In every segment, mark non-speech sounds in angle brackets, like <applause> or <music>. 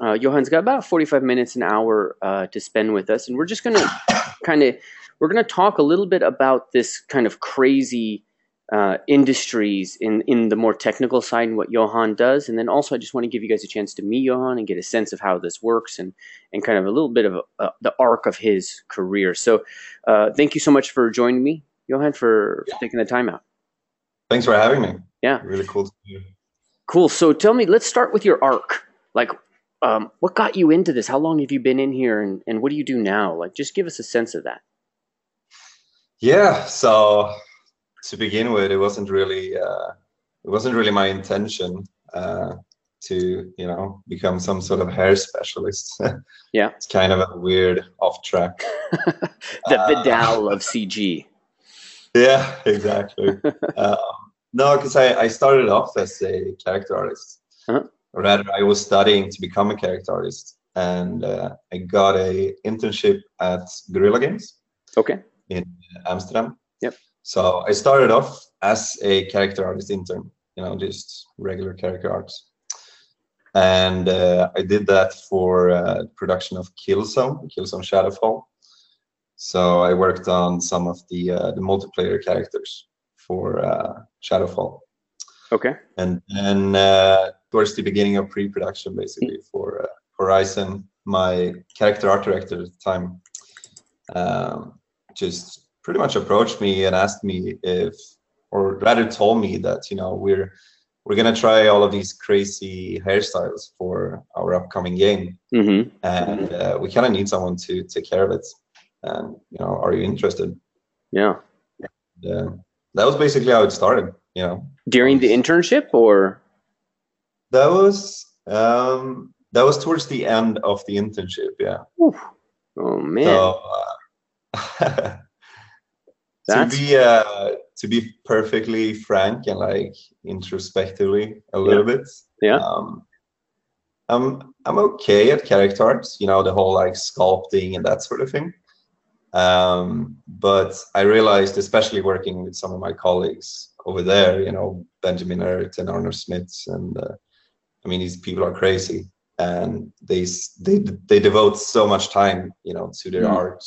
uh, Johan's got about 45 minutes, an hour uh, to spend with us, and we're just going to kind of we're going to talk a little bit about this kind of crazy uh, industries in in the more technical side and what Johan does, and then also I just want to give you guys a chance to meet Johan and get a sense of how this works and and kind of a little bit of a, the arc of his career. So, uh, thank you so much for joining me, Johan, for, for taking the time out. Thanks for having me. Yeah, really cool. Cool. So tell me, let's start with your arc. Like, um, what got you into this? How long have you been in here, and, and what do you do now? Like, just give us a sense of that. Yeah. So to begin with, it wasn't really uh, it wasn't really my intention uh, to you know become some sort of hair specialist. <laughs> yeah. It's kind of a weird off track. <laughs> the uh, Vidal of CG. <laughs> Yeah, exactly. um, no, because I, I started off as a character artist. Uh-huh rather I was studying to become a character artist, and uh, I got a internship at Guerrilla Games. Okay. In Amsterdam. Yep. So I started off as a character artist intern, you know, just regular character arts. And uh, I did that for uh, production of Killzone, Killzone Shadowfall. So I worked on some of the uh, the multiplayer characters for uh, Shadowfall. Okay. And then uh, towards the beginning of pre-production, basically for uh, Horizon, my character art director at the time um, just pretty much approached me and asked me if, or rather told me that you know we're we're gonna try all of these crazy hairstyles for our upcoming game, mm-hmm. and uh, we kind of need someone to take care of it. And you know, are you interested? Yeah. And, uh, that was basically how it started. You know, during the internship or that was um that was towards the end of the internship yeah Oof. oh man so, uh, <laughs> to be uh to be perfectly frank and like introspectively a little yeah. bit yeah um i'm i'm okay at character arts you know the whole like sculpting and that sort of thing um but i realized especially working with some of my colleagues over there, you know, Benjamin Ert and Arno Smits, and uh, I mean, these people are crazy, and they they they devote so much time, you know, to their mm. art,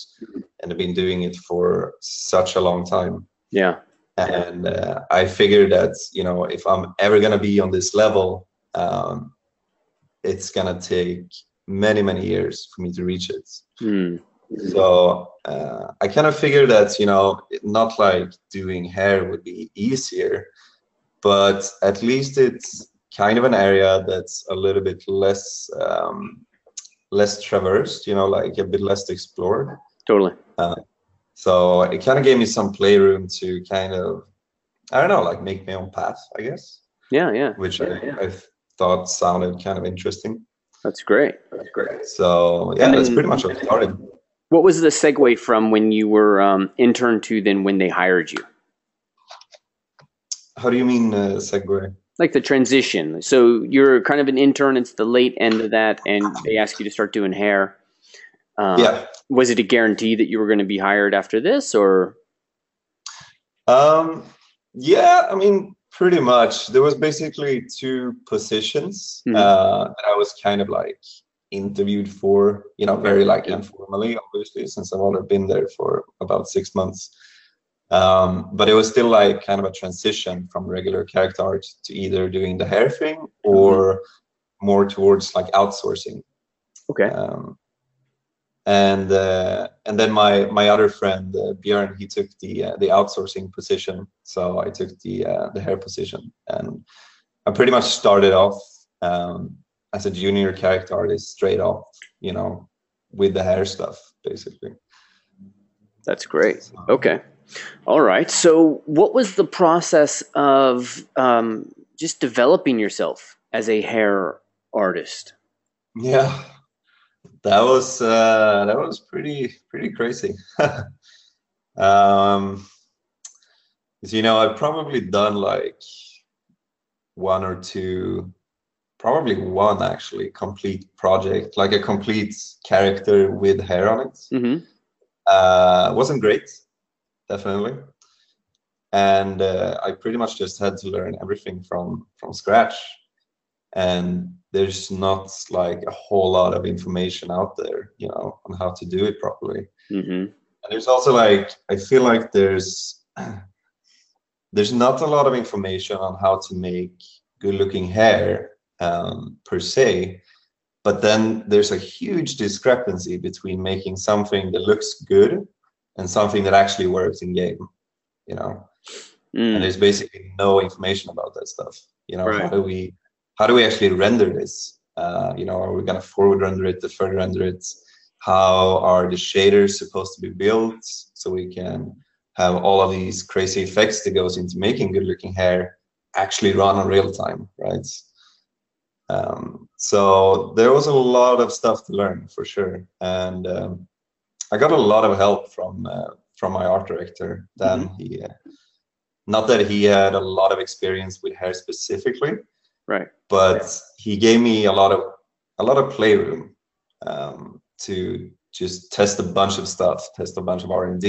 and they've been doing it for such a long time. Yeah, and uh, I figured that you know, if I'm ever gonna be on this level, um, it's gonna take many many years for me to reach it. Mm. So uh, I kind of figured that you know not like doing hair would be easier, but at least it's kind of an area that's a little bit less um, less traversed. You know, like a bit less explored. Totally. Uh, so it kind of gave me some playroom to kind of I don't know, like make my own path, I guess. Yeah, yeah. Which yeah, I, yeah. I thought sounded kind of interesting. That's great. That's great. So yeah, then, that's pretty much what started. What was the segue from when you were um, intern to then when they hired you? How do you mean uh, segue? Like the transition. So you're kind of an intern. It's the late end of that, and they ask you to start doing hair. Uh, yeah. Was it a guarantee that you were going to be hired after this, or? Um. Yeah, I mean, pretty much. There was basically two positions. Mhm. Uh, that I was kind of like interviewed for, you know, very like informally, obviously, since I've already been there for about six months. Um, but it was still like kind of a transition from regular character art to either doing the hair thing or more towards like outsourcing. Okay. Um, and uh, and then my my other friend uh, Björn, he took the uh, the outsourcing position, so I took the uh, the hair position, and I pretty much started off um, as a junior character artist straight off, you know, with the hair stuff, basically. That's great. Okay. All right. So, what was the process of um, just developing yourself as a hair artist? Yeah. that was uh, that was pretty pretty crazy. <laughs> um, you know, I've probably done like one or two, probably one actually complete project, like a complete character with hair on it. Mm-hmm. Uh, wasn't great, definitely, and uh, I pretty much just had to learn everything from from scratch. And there's not like a whole lot of information out there, you know, on how to do it properly. Mm-hmm. And there's also like I feel like there's <clears throat> there's not a lot of information on how to make good looking hair um, per se but then there's a huge discrepancy between making something that looks good and something that actually works in game you know? Mm. and there's basically no information about that stuff you know? How do we how do we actually render this? Uh, you know are we going to forward render it deferred render it? How are the shaders supposed to be built so we can have all of these crazy effects that goes into making good looking hair actually run in real time right? Um, so there was a lot of stuff to learn for sure. And um, i got a lot of help from uh, from my art director dan he uh, not that he had a lot of experience with hair specifically Right. but he gave me a lot of a lot of playroom um, to just test a bunch of stuff test a bunch of r&d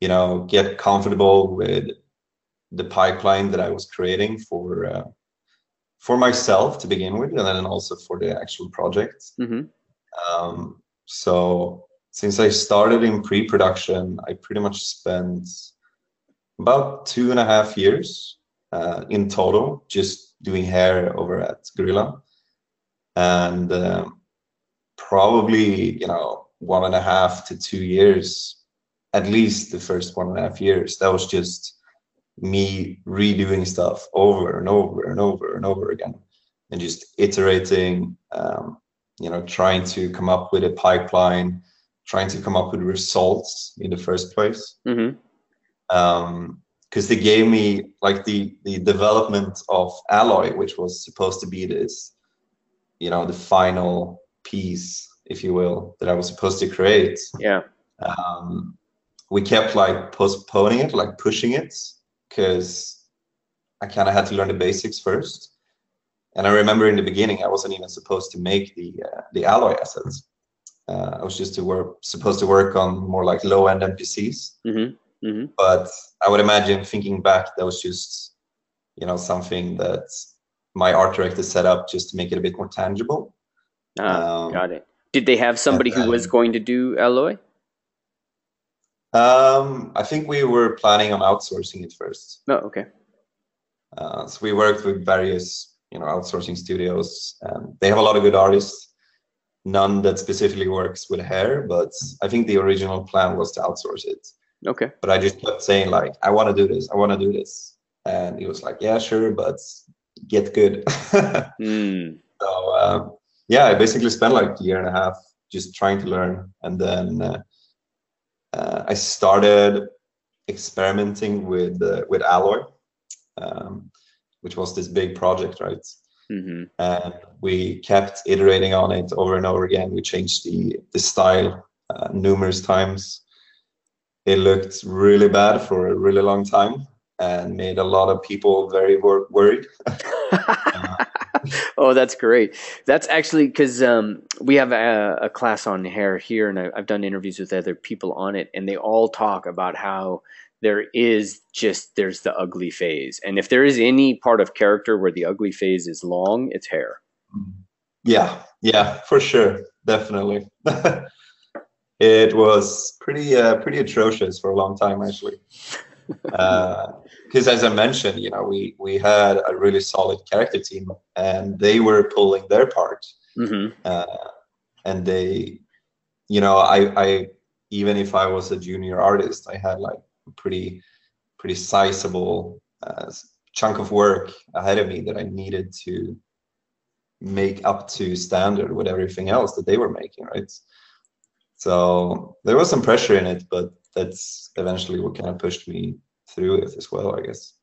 you know get comfortable with the pipeline that i was creating for uh, for myself to begin with and then also for the actual project Mm-hmm. um, so since I started in pre-production, I pretty much spent about two and a half years uh, in total just doing hair over at Guerrilla, and um, probably you know one and a half to two years, at least the first one and a half years. That was just me redoing stuff over and over and over and over again, and just iterating. Um, you know, trying to come up with a pipeline, trying to come up with results in the first place. Mm-hmm. Um, because they gave me like the the development of Aloy, which was supposed to be this, you know, the final piece, if you will, that I was supposed to create. Yeah. Um, we kept like postponing it, like pushing it, because I kind of had to learn the basics first. And I remember in the beginning, I wasn't even supposed to make the uh, the Aloy assets. Uh, I was just to work supposed to work on more like low end NPCs. Mm-hmm. Mm-hmm. But I would imagine thinking back, that was just you know something that my art director set up just to make it a bit more tangible. Ah, Um, got it. Did they have somebody who was going to do Aloy? Um, I think we were planning on outsourcing it first. No. Okay. Uh, so we worked with various, you know, outsourcing studios. And they have a lot of good artists. None that specifically works with hair, but I think the original plan was to outsource it. Okay. But I just kept saying like, I want to do this. I want to do this. And he was like, Yeah, sure, but get good. <laughs> Mm. so um, yeah, I basically spent like a year and a half just trying to learn, and then uh, uh, I started experimenting with uh, with Aloy, um, which was this big project, right? Mm-hmm. And we kept iterating on it over and over again. We changed the the style uh, numerous times. It looked really bad for a really long time and made a lot of people very wor- worried. <laughs> oh, that's great. That's actually because um, we have a, a class on hair here, and I, I've done interviews with other people on it, and they all talk about how there is just there's the ugly phase, and if there is any part of character where the ugly phase is long, it's hair. Yeah, yeah, for sure, definitely. <laughs> it was pretty, uh, pretty atrocious for a long time, actually. <laughs> Because as I mentioned, you know, we we had a really solid character team, and they were pulling their part, Mm-hmm. uh, and they, you know, I, I even if I was a junior artist, I had like pretty, pretty sizable uh, chunk of work ahead of me that I needed to make up to standard with everything else that they were making, right? So there was some pressure in it, but that's eventually what kind of pushed me through it as well, I guess.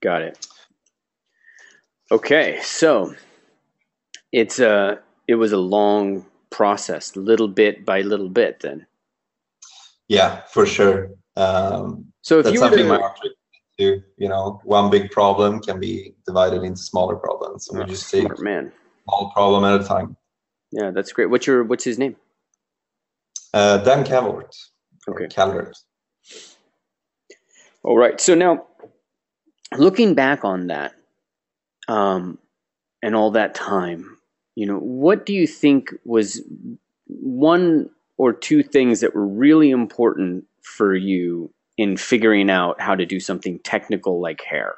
Got it. Okay, so it's uh it was a long process, little bit by little bit. Then. Yeah, for sure. Um, so if that's you something to, we do. You know, one big problem can be divided into smaller problems, and Oh, we just take man. one problem at a time. Yeah, that's great. What's your what's his name? Uh, Dan Calvert. Okay. Calvert. All right. So now, looking back on that, um, and all that time, you know, what do you think was one or two things that were really important for you in figuring out how to do something technical like hair?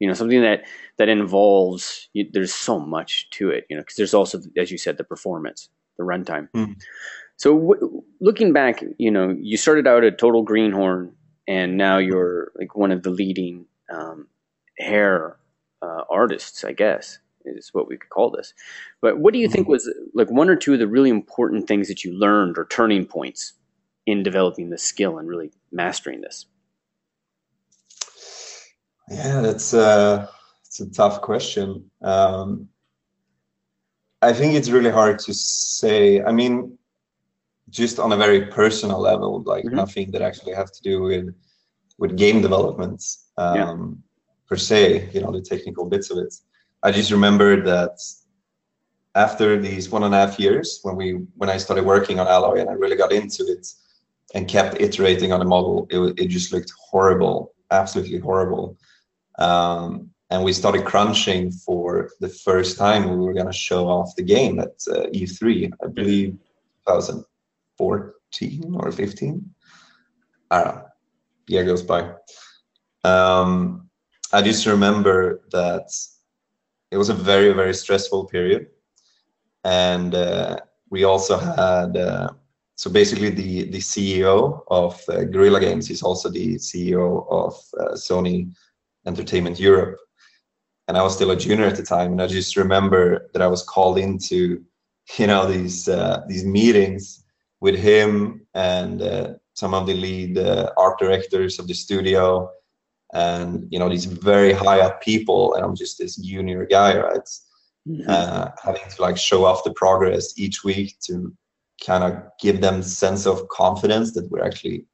You know, something that that involves. You, there's so much to it. You know, because there's also, as you said, the performance, the runtime. Mhm. So, w- looking back, you know, you started out a Total Greenhorn, and now you're like one of the leading um, hair uh, artists, I guess is what we could call this. But what do you think was like one or two of the really important things that you learned or turning points in developing this skill and really mastering this? Yeah, that's a, it's a tough question. Um, I think it's really hard to say. I mean, just on a very personal level, like Mhm. nothing that actually has to do with with game development um, Yeah. per se. You know, the technical bits of it. I just remember that after these one and a half years, when we when I started working on Aloy and I really got into it and kept iterating on the model, it it just looked horrible, absolutely horrible. Um, and we started crunching for the first time. We were going to show off the game at uh, E3, I believe, 2014 or 15. I don't know. Year goes by. Um, I just remember that it was a very, very stressful period. And uh, we also had, uh, so basically, the, the CEO of uh, Guerrilla Games, he's also the CEO of uh, Sony Entertainment Europe. And I was still a junior at the time, and I just remember that I was called into, you know, these uh, these meetings with him and uh, some of the lead art directors of the studio, and you know these very high up people, and I'm just this junior guy, right? Uh, having to like show off the progress each week to kind of give them sense of confidence that we're actually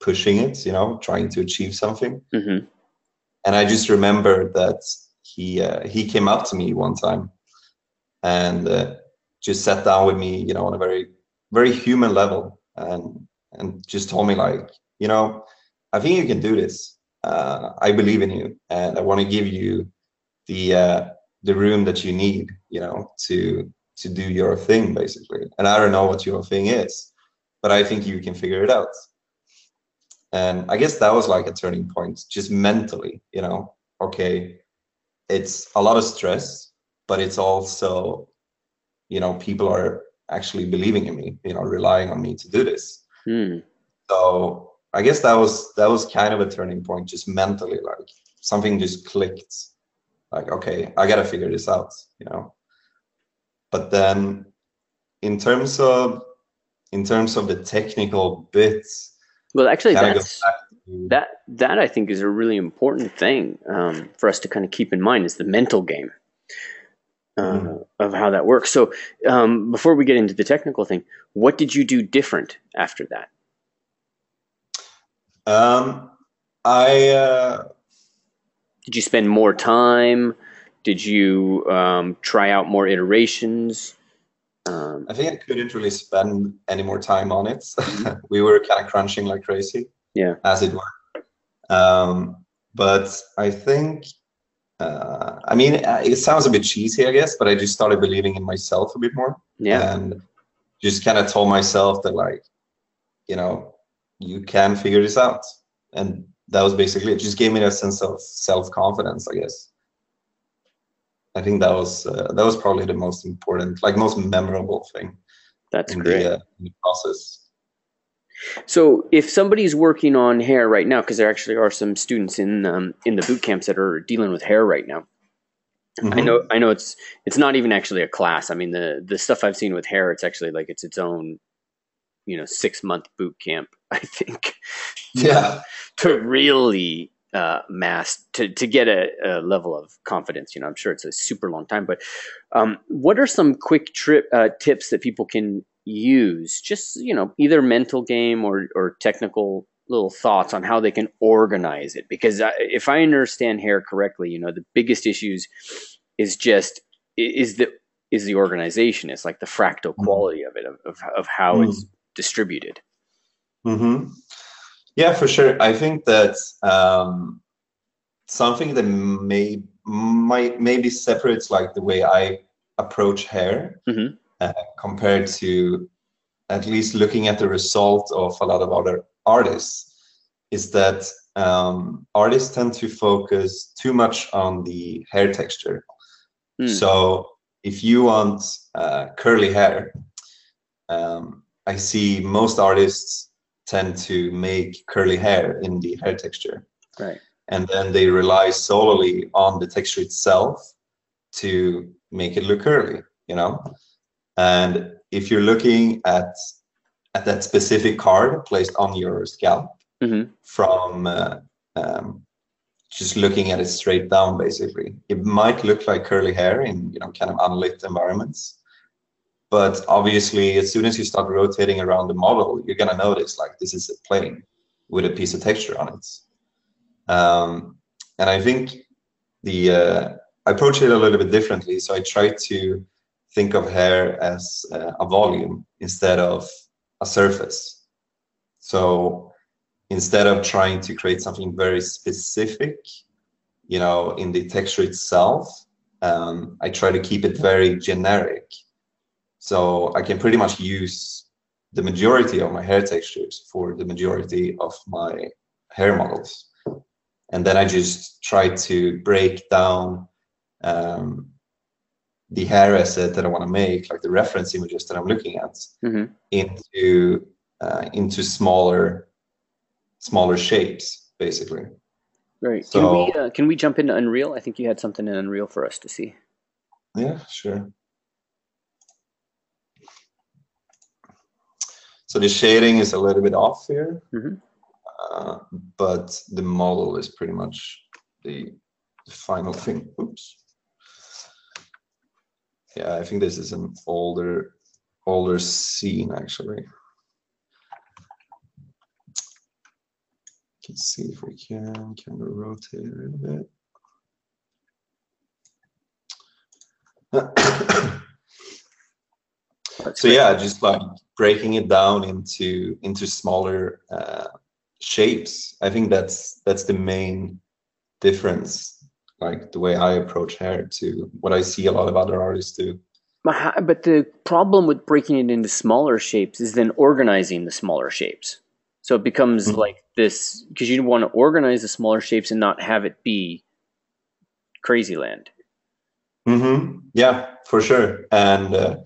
pushing it, you know, trying to achieve something hmm and I just remember that he uh, he came up to me one time and uh, just sat down with me, you know, on a very very human level, and and just told me like, you know, I think you can do this. Uh, I believe in you, and I want to give you the uh, the room that you need, you know, to to do your thing basically. And I don't know what your thing is, but I think you can figure it out and i guess that was like a turning point just mentally you know okay it's a lot of stress but it's also you know people are actually believing in me you know relying on me to do this Mm. so i guess that was that was kind of a turning point just mentally like something just clicked like okay i gotta figure this out you know but then in terms of in terms of the technical bits Well, actually, that's to that that I think is a really important thing um, for us to kind of keep in mind is the mental game uh, Mhm. of how that works. So, um, before we get into the technical thing, what did you do different after that? Um, I uh, Did you spend more time? Did you um, try out more iterations? Um, I think I couldn't really spend any more time on it. <laughs> we were kind of crunching like crazy, yeah. as it were. Um, but I think, uh, I mean, uh, it sounds a bit cheesy, I guess, but I just started believing in myself a bit more, Yeah. and just kind of told myself that, like, you know, you can figure this out, and that was basically it. Just gave me a sense of self confidence, I guess. I think that was uh, that was probably the most important, like most memorable thing That's in great. the, uh, in the process. So, if somebody's working on hair right now, because there actually are some students in um, in the boot camps that are dealing with hair right now. I Mhm. know, I know, it's it's not even actually a class. I mean, the the stuff I've seen with hair, it's actually like it's its own, you know, six month boot camp. <laughs> I think Yeah. to really uh, mass to, to get a, a, level of confidence. You know, I'm sure it's a super long time, but um, what are some quick trip uh, tips that people can use? Just you know, either mental game or or technical little thoughts on how they can organize it. Because I, if I understand hair correctly, you know, the biggest issues is just is the is the organization. It's like the fractal mm-hmm. quality of it of of, of how mm. it's distributed. Hmm. Yeah, for sure. I think that um, something that may might maybe separates like the way I approach hair mm-hmm. uh, compared to at least looking at the result of a lot of other artists is that um, artists tend to focus too much on the hair texture. Mm. So if you want uh, curly hair, um, I see most artists tend to make curly hair in the hair texture. Right. And then they rely solely on the texture itself to make it look curly, you know? And if you're looking at at that specific card placed on your scalp mm-hmm. from uh, um, just looking at it straight down, basically, it might look like curly hair in you know kind of unlit environments. But obviously, as soon as you start rotating around the model, you're gonna notice like this is a plane with a piece of texture on it. Um, and I think the uh, I approach it a little bit differently. So I try to think of hair as uh, a volume instead of a surface. So instead of trying to create something very specific, you know, in the texture itself, um, I try to keep it very generic so I can pretty much use the majority of my hair textures for the majority of my hair models. And then I just try to break down um, the hair asset that I want to make, like the reference images that I'm looking at, mm-hmm. into uh, into smaller smaller shapes, basically. Right. So, can we uh, can we jump into Unreal? I think you had something in Unreal for us to see. Yeah, sure. So the shading is a little bit off here, mm-hmm. uh, but the model is pretty much the, the final thing. Oops. Yeah, I think this is an older older scene actually. Let's see if we can. kind of rotate a so yeah, just like breaking it down into into smaller uh, shapes. I think that's that's the main difference, like the way I approach hair to what I see a lot of other artists do. But the problem with breaking it into smaller shapes is then organizing the smaller shapes. So it becomes mm-hmm. like this because you want to organize the smaller shapes and not have it be crazy land. Mm-hmm. Yeah, for sure. And uh,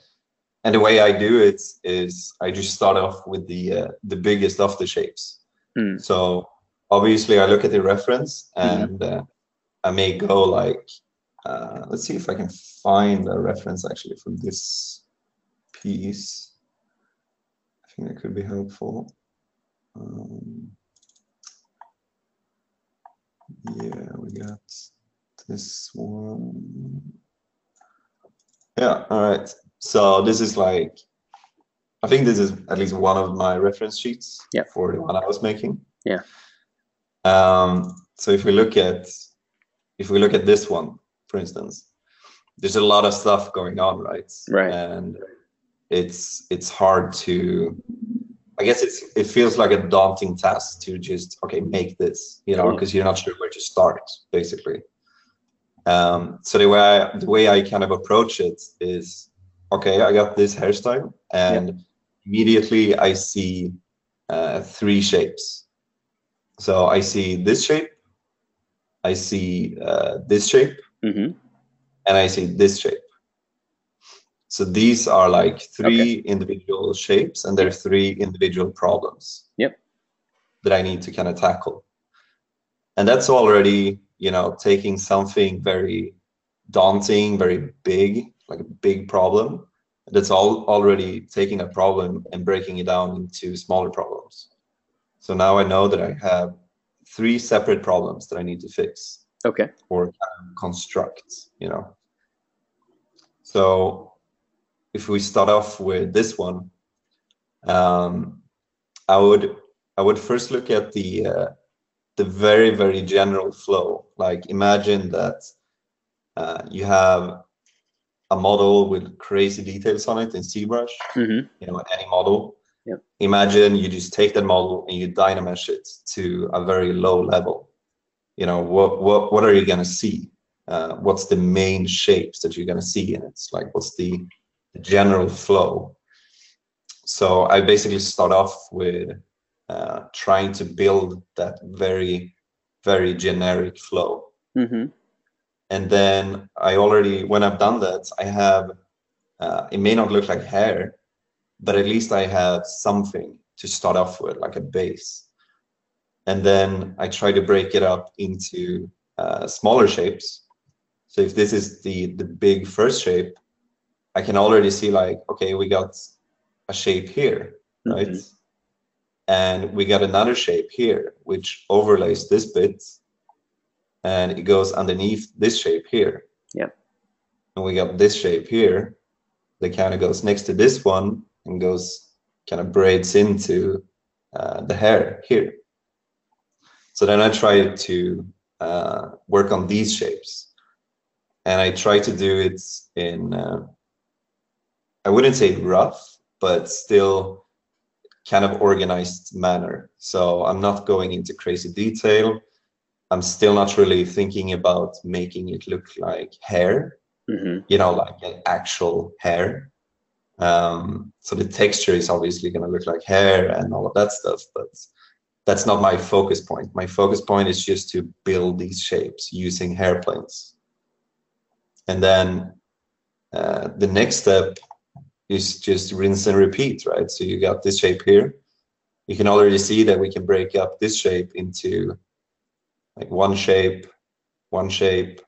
and the way I do it is I just start off with the uh, the biggest of the shapes. Mm. So obviously I look at the reference hmm. and mm. uh, I may go like uh, let's see if I can find a reference actually from this piece. I think that could be helpful. Um, yeah, we got this one. Yeah, all right. So this is like, I think this is at least one of my reference sheets yeah. for the one I was making. Yeah. Um, so if we look at, if we look at this one, for instance, there's a lot of stuff going on, right? Right. And it's it's hard to, I guess it's it feels like a daunting task to just okay make this, you know, because mm-hmm. you're not sure where to start, basically. Um, so the way I, the way I kind of approach it is okay, I got this hairstyle, and yeah. immediately I see uh, three shapes. So I see this shape, I see uh, this shape, mm-hmm. and I see this shape. So these are like three okay. individual shapes, and there are three individual problems. Yep. That I need to kind of tackle, and that's already you know taking something very daunting, very big, like a big problem that's all already taking a problem and breaking it down into smaller problems so now i know that i have three separate problems that I need to fix Okay. or kind of construct, you know. So if we start off with this one, um, I would I would first look at the uh, the very very general flow. Like imagine that uh, you have a model with crazy details on it in ZBrush. Mm-hmm. You know, any model. Yep. Imagine you just take that model and you dynamesh it to a very low level. You know, what what what are you gonna see? Uh, what's the main shapes that you're gonna see in it? Like, what's the the general flow. So I basically start off with uh, trying to build that very, very generic flow. Mm-hmm. And then I already, when I've done that, I have, uh, it may not look like hair, but at least I have something to start off with, like a base. And then I try to break it up into uh, smaller shapes. So if this is the, the big first shape, I can already see like, okay, we got a shape here, right? Mhm. And we got another shape here, which overlays this bit and it goes underneath this shape here. Yeah. And we got this shape here that kind of goes next to this one and goes kind of braids into uh, the hair here. So then I try to uh, work on these shapes. And I try to do it in uh, I wouldn't say rough, but still kind of organized manner. So I'm not going into crazy detail. I'm still not really thinking about making it look like hair, Mm-hmm. you know, like an actual hair. Um, so the texture is obviously going to look like hair and all of that stuff, but that's not my focus point. My focus point is just to build these shapes using hair planes. And then uh, the next step is just rinse and repeat, right? So you got this shape here. You can already see that we can break up this shape into like one shape, one shape,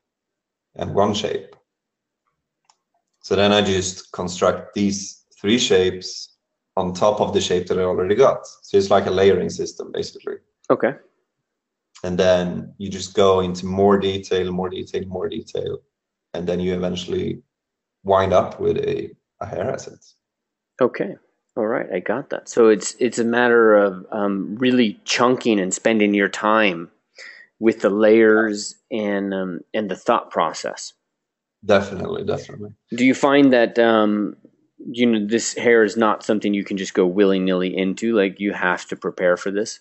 and one shape. So then I just construct these three shapes on top of the shape that I already got. So it's like a layering system, basically. Okay. And then you just go into more detail, more detail, more detail, and then you eventually wind up with a, a hair asset. Okay. All right. I got that. So it's it's a matter of um, really chunking and spending your time with the layers and um, and the thought process. Definitely, definitely. Do you find that um, you know this hair is not something you can just go willy nilly into? Like you have to prepare for this.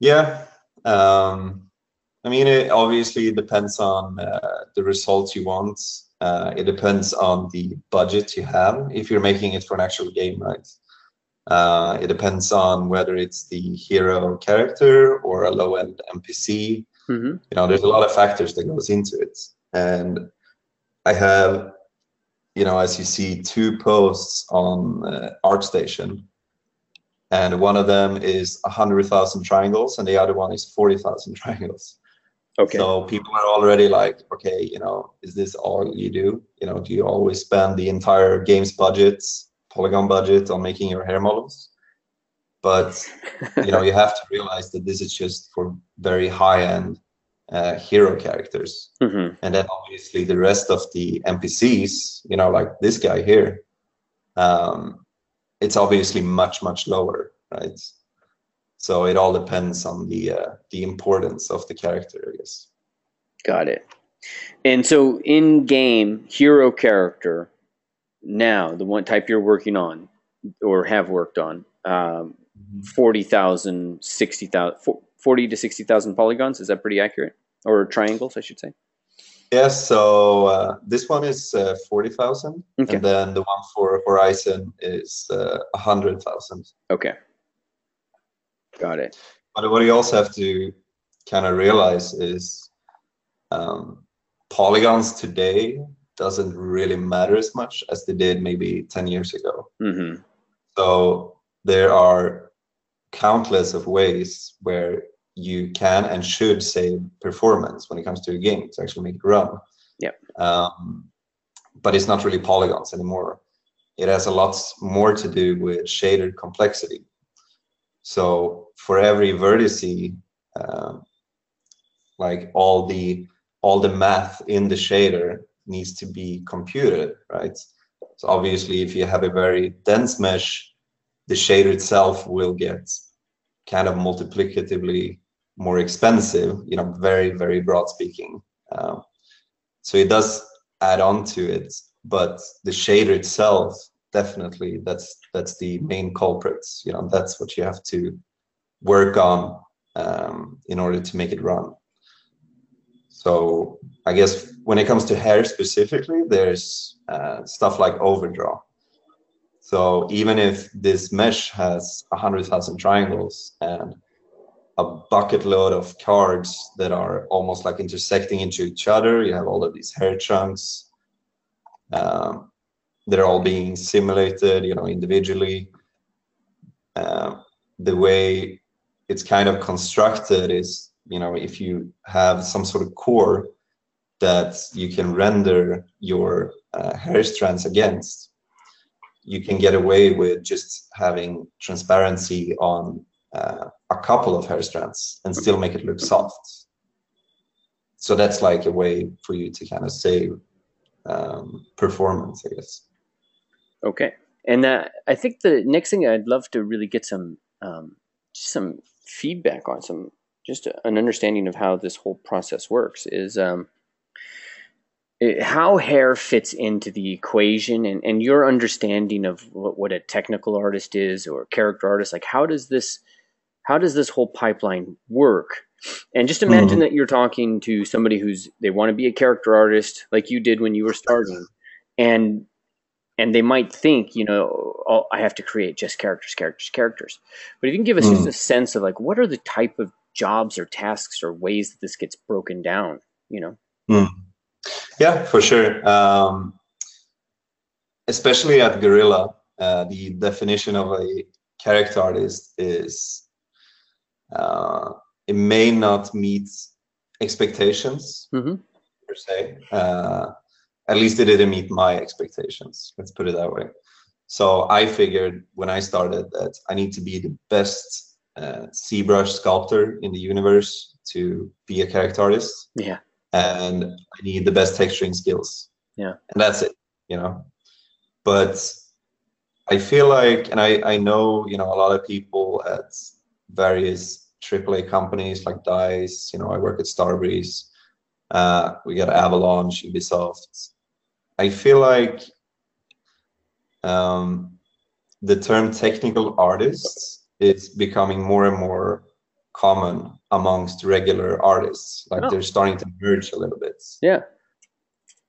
Yeah. Um, I mean, it obviously depends on uh, the results you want. Uh, it depends on the budget you have if you're making it for an actual game, right? Uh, it depends on whether it's the hero character or a low-end NPC. Mm-hmm. You know, there's a lot of factors that goes into it, and I have, you know, as you see, two posts on uh, ArtStation and one of them is 100,000 triangles and the other one is 40,000 <laughs> triangles. Okay. So people are already like, okay, you know, is this all you do? You know, do you always spend the entire game's budget, polygon budget on making your hair models? But, you know, you have to <laughs> realize that this is just for very high-end uh, hero characters. mm-hmm. And then obviously the rest of the NPCs, you know, like this guy here, um, it's obviously much much lower, right? So it all depends on the uh, the importance of the character, I guess. Got it. And so in game hero character now the one type you're working on or have worked on um, 40,000 60,000 40 to 60,000 polygons is that pretty accurate or triangles I should say Yes. So uh, this one is uh, forty thousand, Okay. and then the one for Horizon is uh, a hundred thousand. okay got it But what you also have to kind of realize is um, polygons today doesn't really matter as much as they did maybe 10 years ago. mm-hmm. So there are countless of ways where you can and should save performance when it comes to a game to actually make it run. Yep. Um, but it's not really polygons anymore. It has a lot more to do with shader complexity. so for every vertice, um, like all the all the math in the shader needs to be computed, right? So obviously, if you have a very dense mesh, the shader itself will get kind of multiplicatively more expensive, you know, very, very broad speaking. Um, so it does add on to it, but the shader itself, definitely, that's that's the main culprits. You know, that's what you have to work on um, in order to make it run. So I guess when it comes to hair specifically, there's uh, stuff like overdraw. So even if this mesh has 100,000 triangles and a bucket load of cards that are almost like intersecting into each other, you have all of these hair chunks. Um, they're all being simulated, you know, individually. Uh, the way it's kind of constructed is, you know, if you have some sort of core that you can render your uh, hair strands against, you can get away with just having transparency on uh, a couple of hair strands and still make it look soft. So that's like a way for you to kind of save um, performance, I guess. Okay, and uh, I think the next thing I'd love to really get some um, some feedback on, some just an understanding of how this whole process works is um, how hair fits into the equation and, and your understanding of what, what a technical artist is or character artist. Like, how does this how does this whole pipeline work? And just imagine mm-hmm. that you're talking to somebody who's they want to be a character artist like you did when you were starting, and and they might think, you know, oh, I have to create just characters, characters, characters. But if you can give us mm. just a sense of like, what are the type of jobs or tasks or ways that this gets broken down, you know? Mm. Yeah, for sure. Um, especially at Guerrilla, uh, the definition of a character artist is uh, it may not meet expectations mm-hmm. per se. Uh, at least it didn't meet my expectations. Let's put it that way. So I figured when I started that I need to be the best uh, ZBrush sculptor in the universe to be a character artist. Yeah. And I need the best texturing skills. Yeah. And that's it, you know. But I feel like, and I, I know, you know, a lot of people at various AAA companies like DICE, you know, I work at Starbreeze. Uh, we got Avalanche, Ubisoft. I feel like um, the term technical artists is becoming more and more common amongst regular artists. Like oh. they're starting to merge a little bit. Yeah.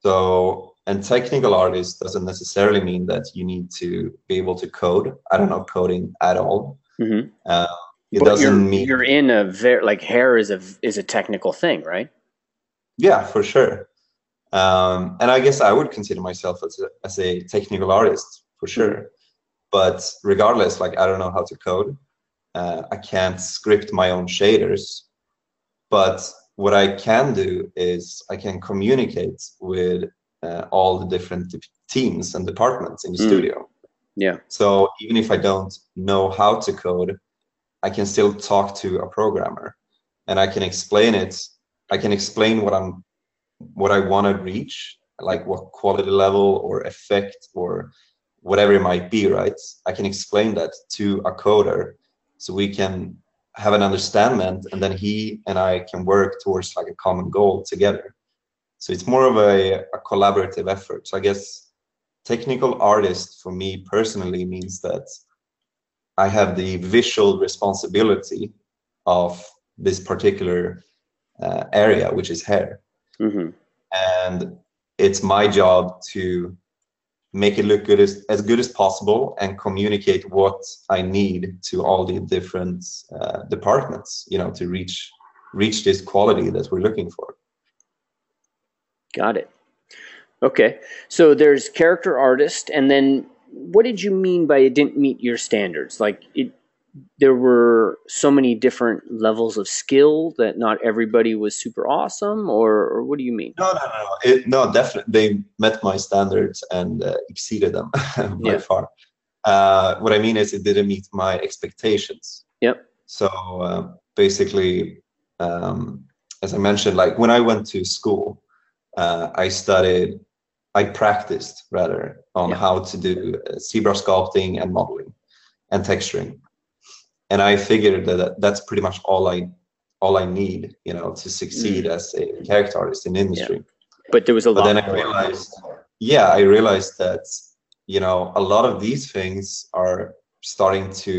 So, and technical artist doesn't necessarily mean that you need to be able to code. I don't know coding at all. Mm-hmm. Uh, it but doesn't you're, mean you're in a very like hair is a is a technical thing, right? Yeah, for sure. Um, and I guess I would consider myself as a, as a technical artist for sure. But regardless, like I don't know how to code. Uh, I can't script my own shaders. But what I can do is I can communicate with uh, all the different teams and departments in the mm. studio. Yeah. So even if I don't know how to code, I can still talk to a programmer and I can explain it. I can explain what I'm, what I want to reach, like what quality level or effect or whatever it might be, right? I can explain that to a coder so we can have an understanding and then he and I can work towards like a common goal together. So it's more of a, a collaborative effort. So I guess technical artist for me personally means that I have the visual responsibility of this particular uh, area, which is hair. Mm-hmm. And it's my job to make it look good as, as good as possible and communicate what I need to all the different uh, departments, you know, to reach reach this quality that we're looking for. Got it. Okay. So there's character artist and then what did you mean by it didn't meet your standards? Like it, there were so many different levels of skill that not everybody was super awesome, or, or what do you mean? No, no, no, it, no. Definitely, they met my standards and uh, exceeded them <laughs> by yeah. far. Uh, what I mean is, it didn't meet my expectations. Yep. So uh, basically, um, as I mentioned, like when I went to school, uh, I studied, I practiced rather on Yeah. how to do uh, zebra sculpting and modeling and texturing, and I figured that that- that's pretty much all I all I need, you know, to succeed as a character artist in the industry. But there was a But lot. then I realized, yeah, I realized that you know a lot of these things are starting to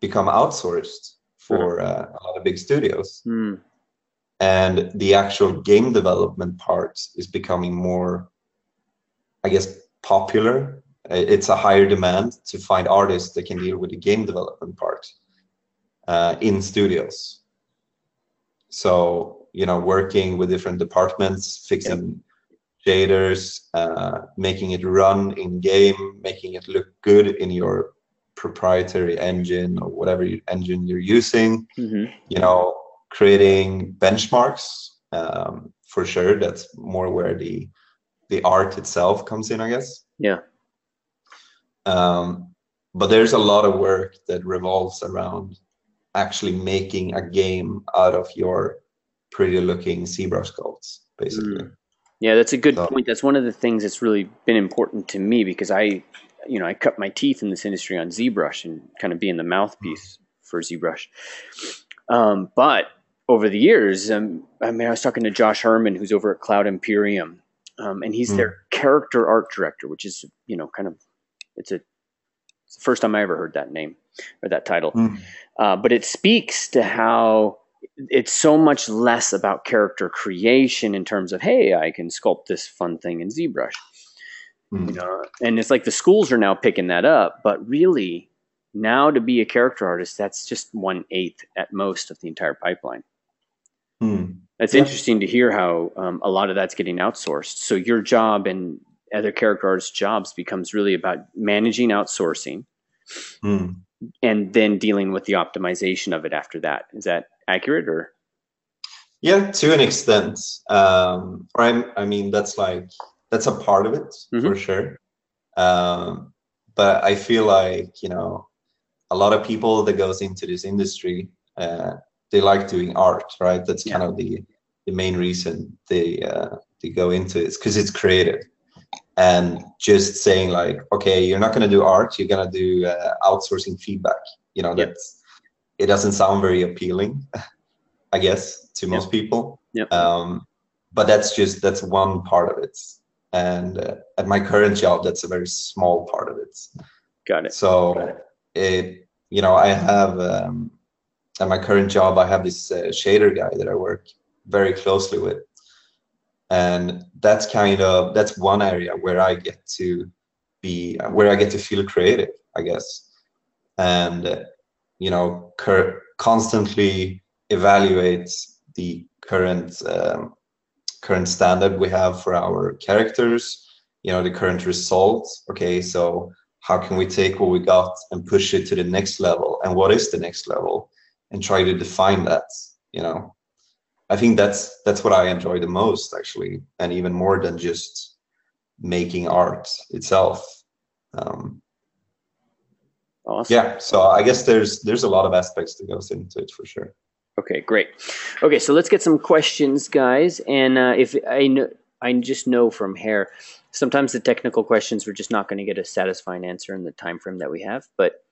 become outsourced for uh, a lot of big studios Hmm. and the actual game development part is becoming more i guess popular it's a higher demand to find artists that can deal with the game development part uh, in studios so you know working with different departments fixing shaders uh, making it run in game making it look good in your proprietary engine or whatever you, engine you're using Mhm. you know, creating benchmarks um, for sure. That's more where the the art itself comes in, I guess. Yeah. Um, but there's a lot of work that revolves around actually making a game out of your pretty looking ZBrush sculpts, basically. Mm. Yeah, that's a good So- point. That's one of the things that's really been important to me because I, you know, I cut my teeth in this industry on ZBrush and kind of being the mouthpiece for ZBrush. Um, but over the years, um, I mean, I was talking to Josh Herman, who's over at Cloud Imperium, um, and he's Mm. their character art director, which is, you know, kind of, it's a, it's the first time I ever heard that name or that title. Mm. Uh, but it speaks to how it's so much less about character creation in terms of hey i can sculpt this fun thing in zbrush Mm. you know and it's like the schools are now picking that up but really now to be a character artist that's just one eighth at most of the entire pipeline Mm. it's Yeah. interesting to hear how um, a lot of that's getting outsourced so your job and other character artists jobs becomes really about managing outsourcing Mm. and then dealing with the optimization of it after that is that accurate or Yeah, to an extent. Um, I mean, that's like that's a part of it for sure. Um, but I feel like you know, a lot of people that goes into this industry, uh, they like doing art, right? That's kind of the the main reason they uh, they go into it because it's creative. And just saying like, okay, you're not gonna do art, you're gonna do uh, outsourcing feedback. You know, Yep. that's it doesn't sound very appealing, <laughs> I guess, to most people. Yep. Um, but that's just that's one part of it. And uh, at my current job, that's a very small part of it. got it So it, you know, I have um, at my current job, I have this uh, shader guy that I work very closely with, and that's kind of that's one area where I get to be where I get to feel creative, I guess, and uh, you know, cur- constantly evaluate the current um, current standard we have for our characters you know the current results. Okay so how can we take what we got and push it to the next level? And what is the next level? And try to define that you know i think that's that's what i enjoy the most actually and even more than just making art itself um, awesome yeah so i guess there's there's a lot of aspects that goes into it for sure Okay, great. Okay, so let's get some questions, guys. And uh, if I know, I just know from Hair, sometimes the technical questions we're just not going to get a satisfying answer in the time frame that we have. But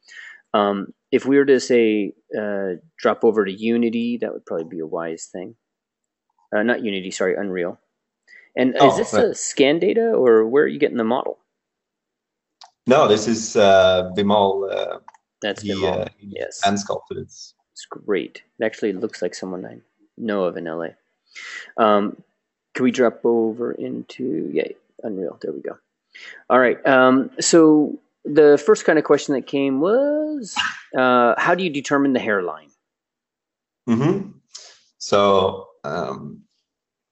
um, if we were to say uh, drop over to Unity, that would probably be a wise thing. Uh, not Unity, sorry, Unreal. And is Oh, this right. a scan data, or where are you getting the model? no this is uh vimal uh, That's he, Vimal. uh, yes. hand sculpted it It's great. It actually looks like someone I know of in LA. Um, can we drop over into yeah Unreal? There we go. All right. Um, so the first kind of question that came was, uh, how do you determine the hairline? Mm-hmm. So um,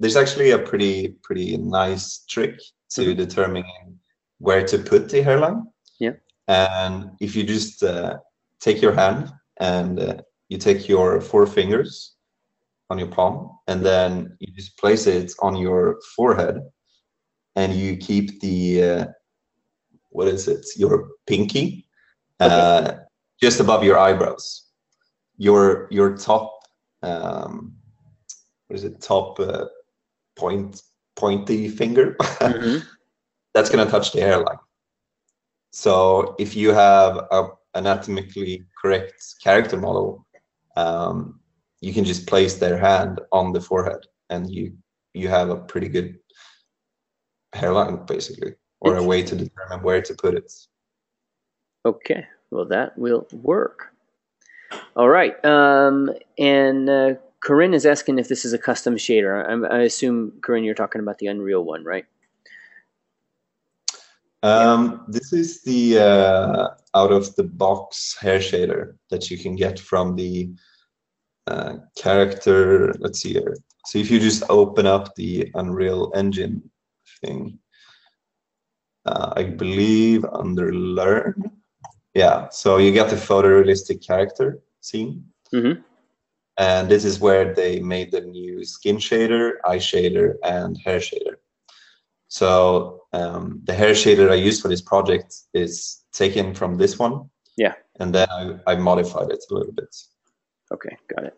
there's actually a pretty pretty nice trick to Mhm. determining where to put the hairline. Yeah. And if you just uh, take your hand and uh, you take your four fingers on your palm and then you just place it on your forehead and you keep the uh, what is it your pinky uh, just above your eyebrows your your top um, what is it top uh, point pointy finger <laughs> mm-hmm. that's going to touch the hairline. So if you have a anatomically correct character model um, you can just place their hand on the forehead and you you have a pretty good hairline basically or a way to determine where to put it. Okay well that will work. All right um, and uh, corinne is asking if this is a custom shader I, I assume corinne you're talking about the unreal one right um, this is the uh, out of the box hair shader that you can get from the uh, character. Let's see here. So if you just open up the Unreal Engine thing, uh, I believe under Learn. Yeah, so you get the photorealistic character scene. Mm-hmm. And this is where they made the new skin shader, eye shader, and hair shader. So um, the hair shader I used for this project is taken from this one. Yeah. And then I, I modified it a little bit. Okay, got it.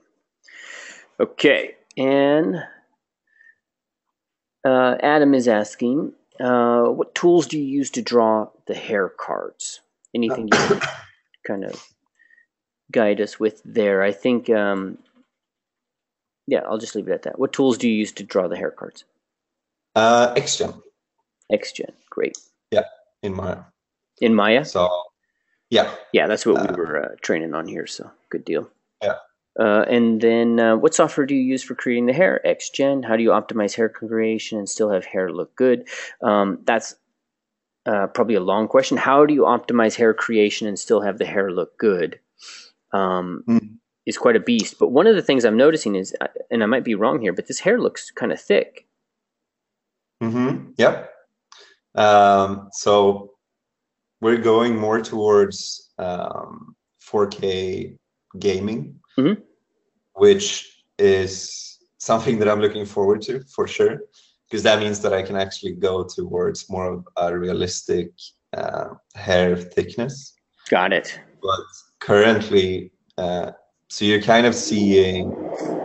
Okay, and uh, Adam is asking, uh, what tools do you use to draw the hair cards? Anything you <coughs> kind of guide us with there? I think, um, yeah, I'll just leave it at that. What tools do you use to draw the hair cards? Uh, XGen. XGen, great. Yeah, in Maya. In Maya? So, yeah. Yeah, that's what uh, we were uh, training on here, so good deal. Yeah. Uh, and then, uh, what software do you use for creating the hair? XGen. How do you optimize hair creation and still have hair look good? Um, that's uh, probably a long question. How do you optimize hair creation and still have the hair look good? Um, mm. Is quite a beast. But one of the things I'm noticing is, uh, and I might be wrong here, but this hair looks kind of thick. Mm-hmm. Yep. Um, so we're going more towards um, 4K gaming, mm-hmm. which is something that I'm looking forward to for sure, because that means that I can actually go towards more of a realistic uh, hair thickness. Got it. But currently, uh, so you're kind of seeing,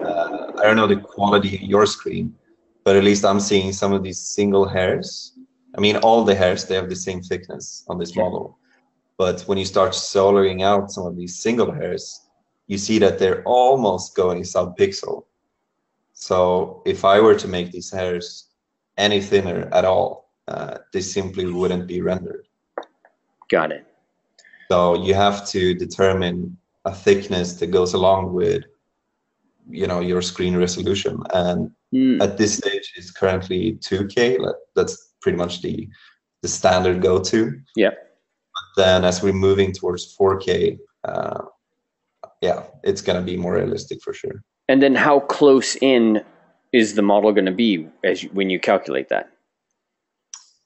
uh, I don't know the quality of your screen, but at least I'm seeing some of these single hairs I mean, all the hairs, they have the same thickness on this model. But when you start soloing out some of these single hairs, you see that they're almost going sub-pixel. So if I were to make these hairs any thinner at all, uh, they simply wouldn't be rendered. Got it. So you have to determine a thickness that goes along with, you know, your screen resolution. And mm. at this stage, it's currently 2K. That's pretty much the the standard go-to. Yeah. But then as we're moving towards 4K, uh, yeah, it's going to be more realistic for sure. And then how close in is the model going to be as you, when you calculate that?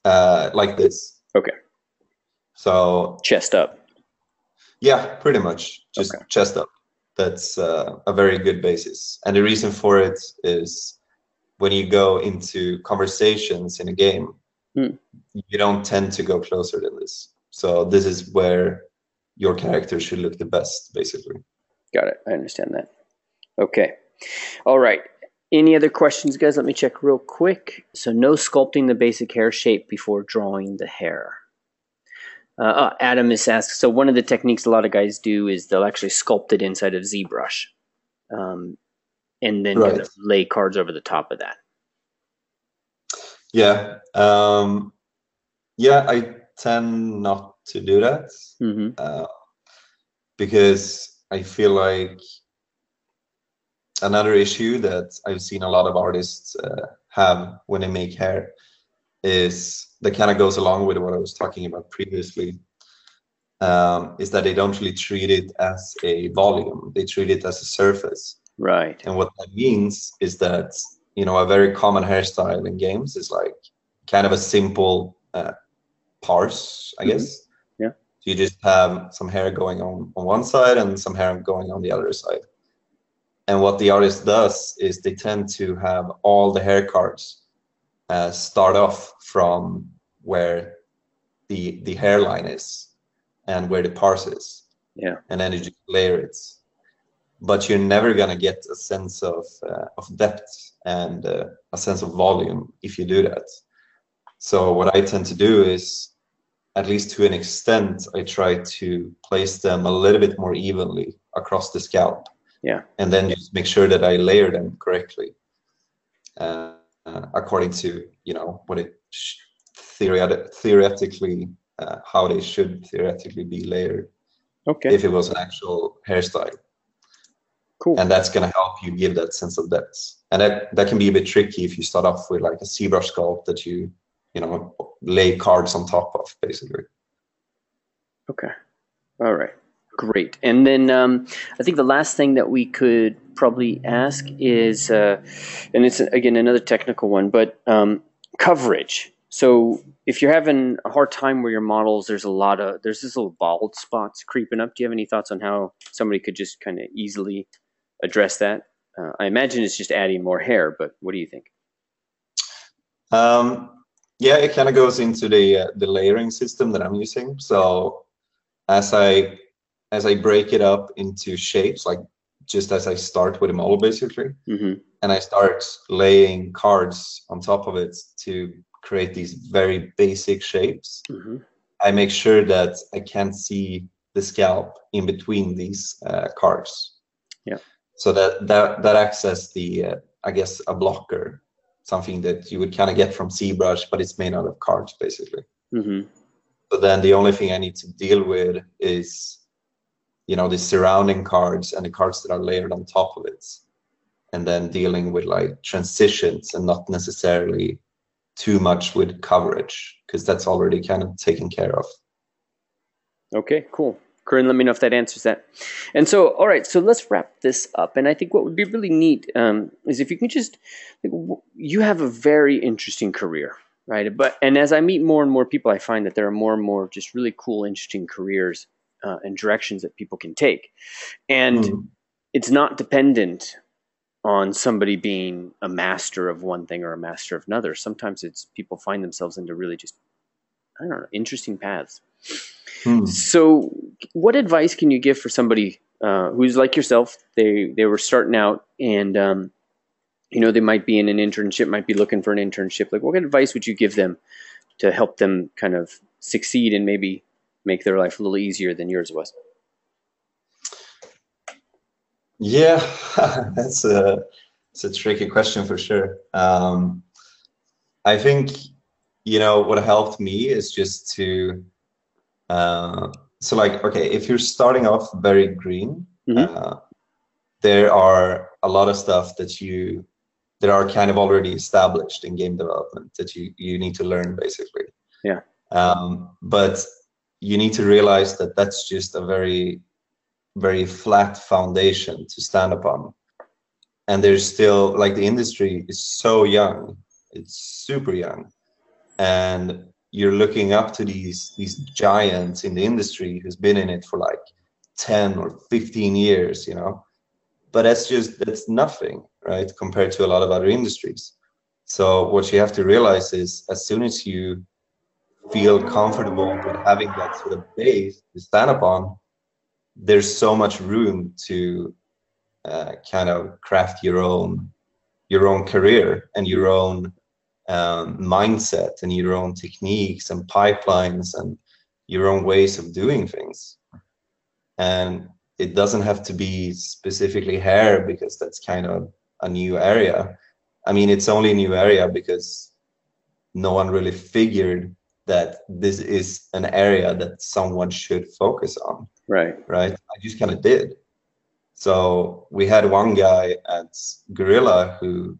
Uh, like this. Okay. So chest up. Yeah, pretty much just okay. chest up. That's uh, a very good basis, and the reason for it is when you go into conversations in a game, mm. you don't tend to go closer than this. So this is where your character should look the best, basically. Got it. I understand that. Okay. All right. Any other questions, guys? Let me check real quick. So, no sculpting the basic hair shape before drawing the hair. Uh, uh, Adam is asked. So, one of the techniques a lot of guys do is they'll actually sculpt it inside of ZBrush, um, and then right. lay cards over the top of that. Yeah. Um, yeah, I tend not to do that mm-hmm. uh, because I feel like another issue that I've seen a lot of artists uh, have when they make hair is that kind of goes along with what I was talking about previously. Um, is that they don't really treat it as a volume; they treat it as a surface. Right. And what that means is that you know a very common hairstyle in games is like kind of a simple uh, parse i mm-hmm. guess yeah so you just have some hair going on on one side and some hair going on the other side and what the artist does is they tend to have all the hair cards uh, start off from where the the hairline is and where the parse is yeah and then you just layer it but you're never gonna get a sense of uh, of depth and uh, a sense of volume if you do that. So what I tend to do is, at least to an extent, I try to place them a little bit more evenly across the scalp. Yeah. And then just make sure that I layer them correctly, uh, according to you know what it theoretically uh, how they should theoretically be layered. Okay. If it was an actual hairstyle. Cool. And that's going to help you give that sense of depth. And that, that can be a bit tricky if you start off with like a ZBrush sculpt that you, you know, lay cards on top of basically. Okay. All right. Great. And then um, I think the last thing that we could probably ask is, uh, and it's again another technical one, but um, coverage. So if you're having a hard time where your models, there's a lot of there's this little bald spots creeping up. Do you have any thoughts on how somebody could just kind of easily address that? Uh, I imagine it's just adding more hair, but what do you think? Um, yeah, it kind of goes into the uh, the layering system that I'm using. So as I as I break it up into shapes, like just as I start with a model basically, mm-hmm. and I start laying cards on top of it to create these very basic shapes, mm-hmm. I make sure that I can't see the scalp in between these uh, cards. Yeah. So that that that acts as the uh, I guess a blocker, something that you would kind of get from ZBrush, but it's made out of cards basically. Mm-hmm. So then the only thing I need to deal with is, you know, the surrounding cards and the cards that are layered on top of it, and then dealing with like transitions and not necessarily too much with coverage because that's already kind of taken care of. Okay, cool. Corinne, let me know if that answers that. And so, all right, so let's wrap this up. And I think what would be really neat um, is if you can just, you have a very interesting career, right? But and as I meet more and more people, I find that there are more and more just really cool, interesting careers uh, and directions that people can take, and mm. it's not dependent on somebody being a master of one thing or a master of another. Sometimes it's people find themselves into really just I don't know interesting paths. Hmm. So, what advice can you give for somebody uh, who's like yourself? They they were starting out and um, you know they might be in an internship, might be looking for an internship. Like, what advice would you give them to help them kind of succeed and maybe make their life a little easier than yours was? Yeah, <laughs> that's a it's a tricky question for sure. Um, I think you know what helped me is just to uh, so like okay if you're starting off very green mm-hmm. uh, there are a lot of stuff that you that are kind of already established in game development that you you need to learn basically yeah um, but you need to realize that that's just a very very flat foundation to stand upon. And there's still like the industry is so young. It's super young. And you're looking up to these these giants in the industry who's been in it for like 10 or 15 years you know? But that's just that's nothing right compared to a lot of other industries. So what you have to realize is as soon as you feel comfortable with having that sort of base to stand upon there's so much room to uh, kind of craft your own your own career and your own um, mindset and your own techniques and pipelines and your own ways of doing things. And it doesn't have to be specifically hair because that's kind of a new area. I mean, it's only a new area because no one really figured that this is an area that someone should focus on. Right. Right. I just kind of did. So we had one guy at Guerrilla who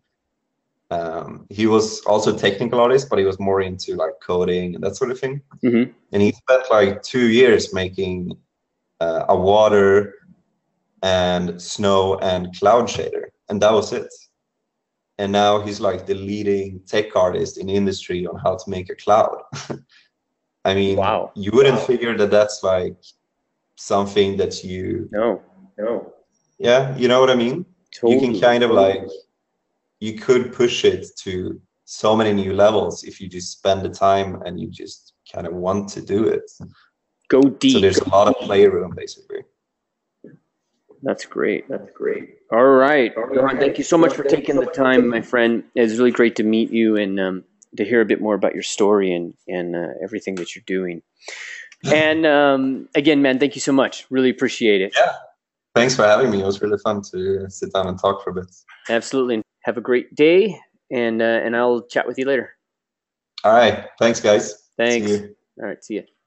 um, he was also technical artist, but he was more into like coding and that sort of thing. Mm-hmm. And he spent like two years making uh, a water and snow and cloud shader, and that was it. And now he's like the leading tech artist in the industry on how to make a cloud. <laughs> I mean, wow. you wouldn't wow. figure that that's like something that you. No, no. Yeah, you know what I mean. Totally. You can kind of like you could push it to so many new levels if you just spend the time and you just kind of want to do it. Go deep. So there's a lot of playroom basically. That's great. That's great. All right. Johan, thank you so much for taking the time, my friend. It's really great to meet you and um, to hear a bit more about your story and, and uh, everything that you're doing. And um, again, man, thank you so much. Really appreciate it. Yeah. Thanks for having me. It was really fun to sit down and talk for a bit. Absolutely. Have a great day, and uh, and I'll chat with you later. All right. Thanks, guys. Thanks. All right. See you.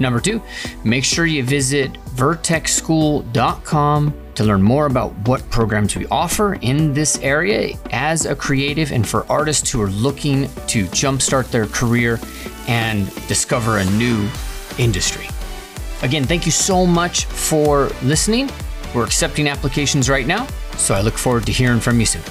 Number two, make sure you visit vertexschool.com to learn more about what programs we offer in this area as a creative and for artists who are looking to jumpstart their career and discover a new industry. Again, thank you so much for listening. We're accepting applications right now, so I look forward to hearing from you soon.